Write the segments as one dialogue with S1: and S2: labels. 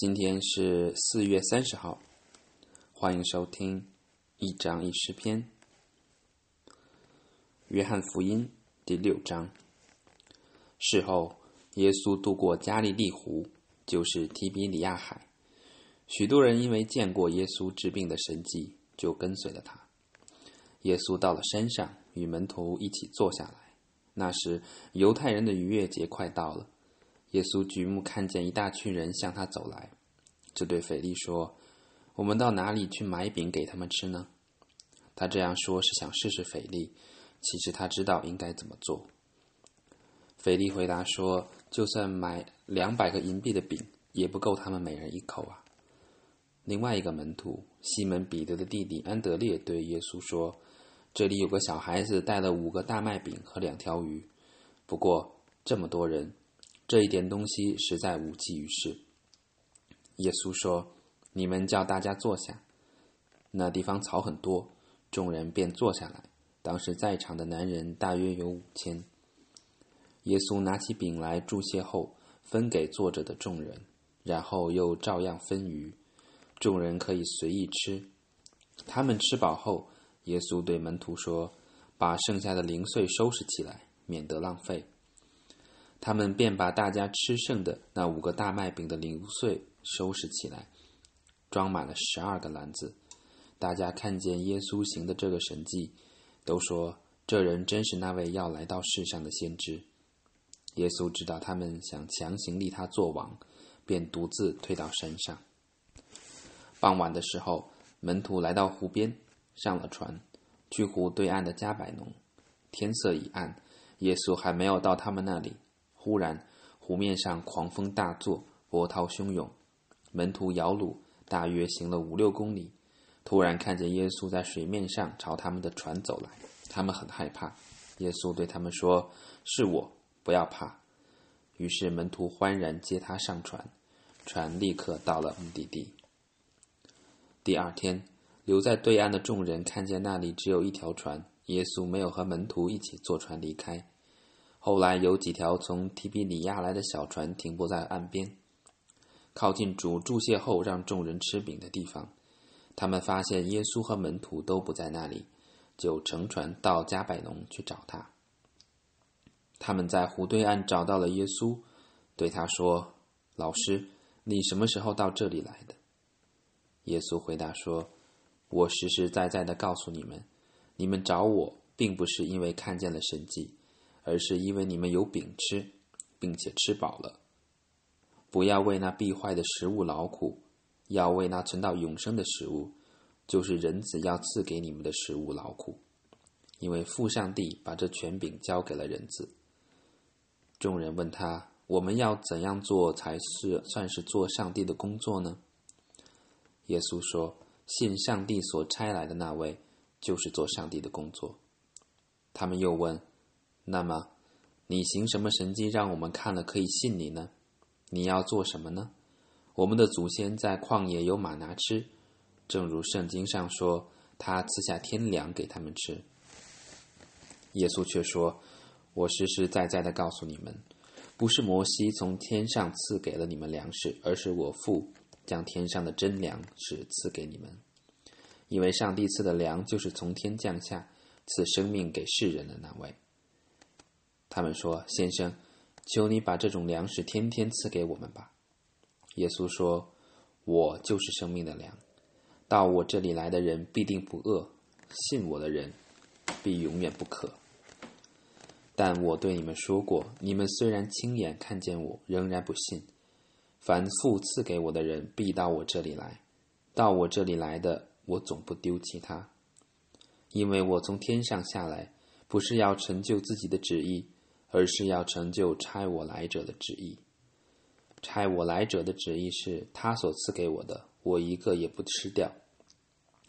S1: 今天是四月三十号，欢迎收听一章一诗篇。约翰福音第六章。事后，耶稣渡过加利利湖，就是提比里亚海。许多人因为见过耶稣治病的神迹，就跟随了他。耶稣到了山上，与门徒一起坐下来。那时，犹太人的逾越节快到了。耶稣举目看见一大群人向他走来，就对腓力说：“我们到哪里去买饼给他们吃呢？”他这样说是想试试腓力，其实他知道应该怎么做。腓力回答说：“就算买两百个银币的饼，也不够他们每人一口啊。”另外一个门徒西门彼得的弟弟安德烈对耶稣说：“这里有个小孩子带了五个大麦饼和两条鱼，不过这么多人。”这一点东西实在无济于事。耶稣说：“你们叫大家坐下。”那地方草很多，众人便坐下来。当时在场的男人大约有五千。耶稣拿起饼来祝谢后，分给坐着的众人，然后又照样分鱼，众人可以随意吃。他们吃饱后，耶稣对门徒说：“把剩下的零碎收拾起来，免得浪费。”他们便把大家吃剩的那五个大麦饼的零碎收拾起来，装满了十二个篮子。大家看见耶稣行的这个神迹，都说这人真是那位要来到世上的先知。耶稣知道他们想强行立他做王，便独自退到山上。傍晚的时候，门徒来到湖边，上了船，去湖对岸的加百农。天色已暗，耶稣还没有到他们那里。忽然，湖面上狂风大作，波涛汹涌。门徒摇橹，大约行了五六公里，突然看见耶稣在水面上朝他们的船走来，他们很害怕。耶稣对他们说：“是我，不要怕。”于是门徒欢然接他上船，船立刻到了目的地。第二天，留在对岸的众人看见那里只有一条船，耶稣没有和门徒一起坐船离开。后来有几条从提比里亚来的小船停泊在岸边，靠近主注谢后让众人吃饼的地方。他们发现耶稣和门徒都不在那里，就乘船到加百农去找他。他们在湖对岸找到了耶稣，对他说：“老师，你什么时候到这里来的？”耶稣回答说：“我实实在在的告诉你们，你们找我，并不是因为看见了神迹。”而是因为你们有饼吃，并且吃饱了。不要为那必坏的食物劳苦，要为那存到永生的食物，就是人子要赐给你们的食物劳苦。因为父上帝把这权柄交给了人子。众人问他：“我们要怎样做才是算是做上帝的工作呢？”耶稣说：“信上帝所差来的那位，就是做上帝的工作。”他们又问。那么，你行什么神迹让我们看了可以信你呢？你要做什么呢？我们的祖先在旷野有马拿吃，正如圣经上说，他赐下天粮给他们吃。耶稣却说：“我实实在在的告诉你们，不是摩西从天上赐给了你们粮食，而是我父将天上的真粮食赐给你们。因为上帝赐的粮就是从天降下，赐生命给世人的那位。”他们说：“先生，求你把这种粮食天天赐给我们吧。”耶稣说：“我就是生命的粮，到我这里来的人必定不饿，信我的人必永远不渴。但我对你们说过，你们虽然亲眼看见我，仍然不信。凡父赐给我的人，必到我这里来；到我这里来的，我总不丢弃他，因为我从天上下来，不是要成就自己的旨意。”而是要成就差我来者的旨意。差我来者的旨意是他所赐给我的，我一个也不吃掉。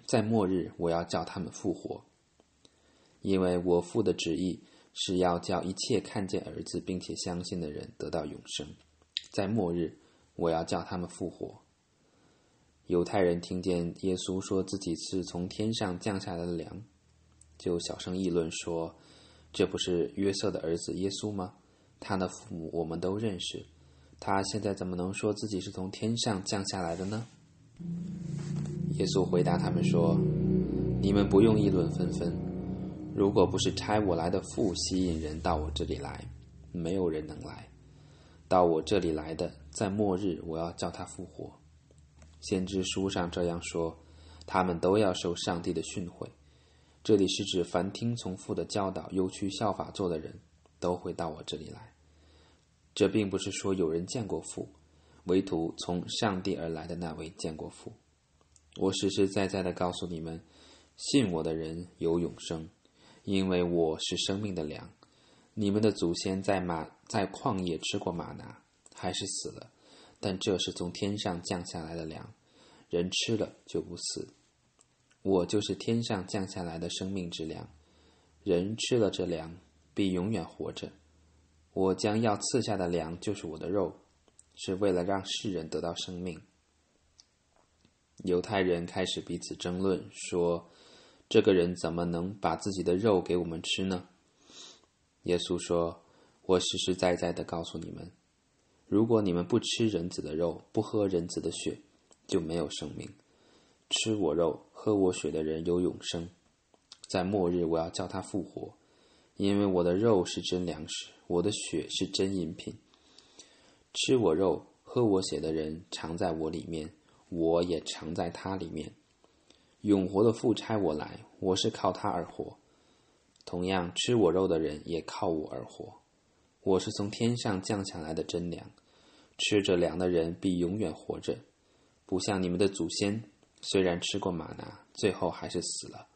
S1: 在末日，我要叫他们复活，因为我父的旨意是要叫一切看见儿子并且相信的人得到永生。在末日，我要叫他们复活。犹太人听见耶稣说自己是从天上降下来的粮，就小声议论说。这不是约瑟的儿子耶稣吗？他的父母我们都认识，他现在怎么能说自己是从天上降下来的呢？耶稣回答他们说：“你们不用议论纷纷。如果不是差我来的父吸引人到我这里来，没有人能来。到我这里来的，在末日我要叫他复活。先知书上这样说：他们都要受上帝的训诲。这里是指凡听从父的教导又去效法做的人，都会到我这里来。”这并不是说有人见过父，唯独从上帝而来的那位见过父。我实实在在的告诉你们，信我的人有永生，因为我是生命的粮。你们的祖先在马在旷野吃过马拿，还是死了，但这是从天上降下来的粮，人吃了就不死。我就是天上降下来的生命之粮，人吃了这粮，必永远活着。我将要赐下的粮就是我的肉，是为了让世人得到生命。犹太人开始彼此争论，说：“这个人怎么能把自己的肉给我们吃呢？”耶稣说：“我实实在在的告诉你们，如果你们不吃人子的肉，不喝人子的血，就没有生命。吃我肉、喝我血的人有永生，在末日我要叫他复活。”因为我的肉是真粮食，我的血是真饮品。吃我肉、喝我血的人，常在我里面，我也常在他里面。永活的父差我来，我是靠他而活。同样，吃我肉的人也靠我而活。我是从天上降下来的真粮，吃着粮的人必永远活着，不像你们的祖先，虽然吃过玛拿，最后还是死了。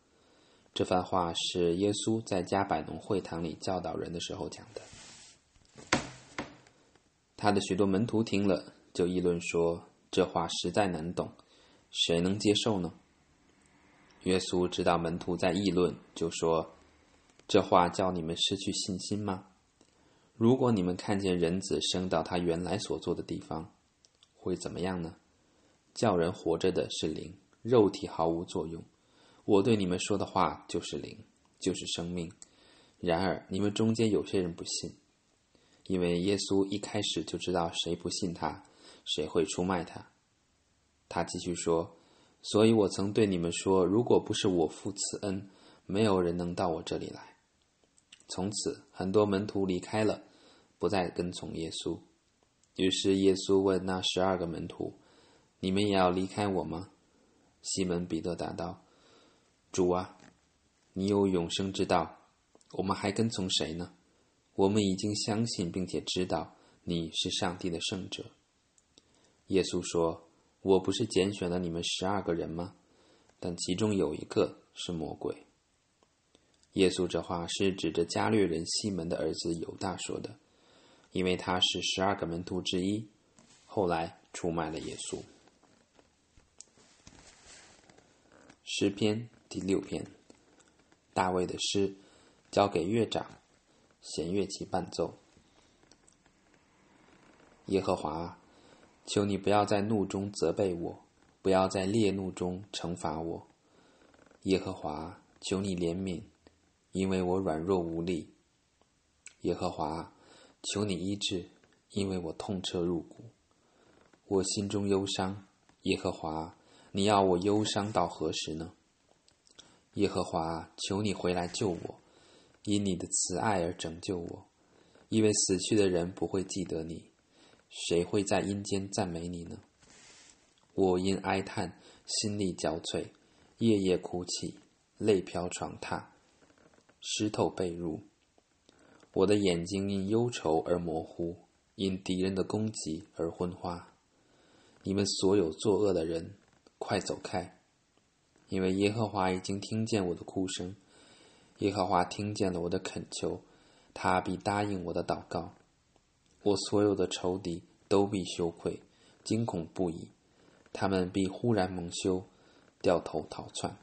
S1: 这番话是耶稣在加百农会堂里教导人的时候讲的。他的许多门徒听了，就议论说：“这话实在难懂，谁能接受呢？”耶稣知道门徒在议论，就说：“这话叫你们失去信心吗？如果你们看见人子升到他原来所坐的地方，会怎么样呢？叫人活着的是灵，肉体毫无作用。”我对你们说的话就是灵，就是生命。然而你们中间有些人不信，因为耶稣一开始就知道谁不信他，谁会出卖他。他继续说：“所以我曾对你们说，如果不是我父赐恩，没有人能到我这里来。”从此，很多门徒离开了，不再跟从耶稣。于是耶稣问那十二个门徒：“你们也要离开我吗？”西门彼得答道。主啊，你有永生之道，我们还跟从谁呢？我们已经相信并且知道你是上帝的圣者。耶稣说：“我不是拣选了你们十二个人吗？但其中有一个是魔鬼。”耶稣这话是指着加略人西门的儿子犹大说的，因为他是十二个门徒之一，后来出卖了耶稣。诗篇。第六篇，大卫的诗，交给乐长，弦乐器伴奏。耶和华，求你不要在怒中责备我，不要在烈怒中惩罚我。耶和华，求你怜悯，因为我软弱无力。耶和华，求你医治，因为我痛彻入骨。我心中忧伤，耶和华，你要我忧伤到何时呢？耶和华，求你回来救我，因你的慈爱而拯救我。因为死去的人不会记得你，谁会在阴间赞美你呢？我因哀叹，心力交瘁，夜夜哭泣，泪飘床榻，湿透被褥。我的眼睛因忧愁而模糊，因敌人的攻击而昏花。你们所有作恶的人，快走开！因为耶和华已经听见我的哭声，耶和华听见了我的恳求，他必答应我的祷告。我所有的仇敌都必羞愧，惊恐不已，他们必忽然蒙羞，掉头逃窜。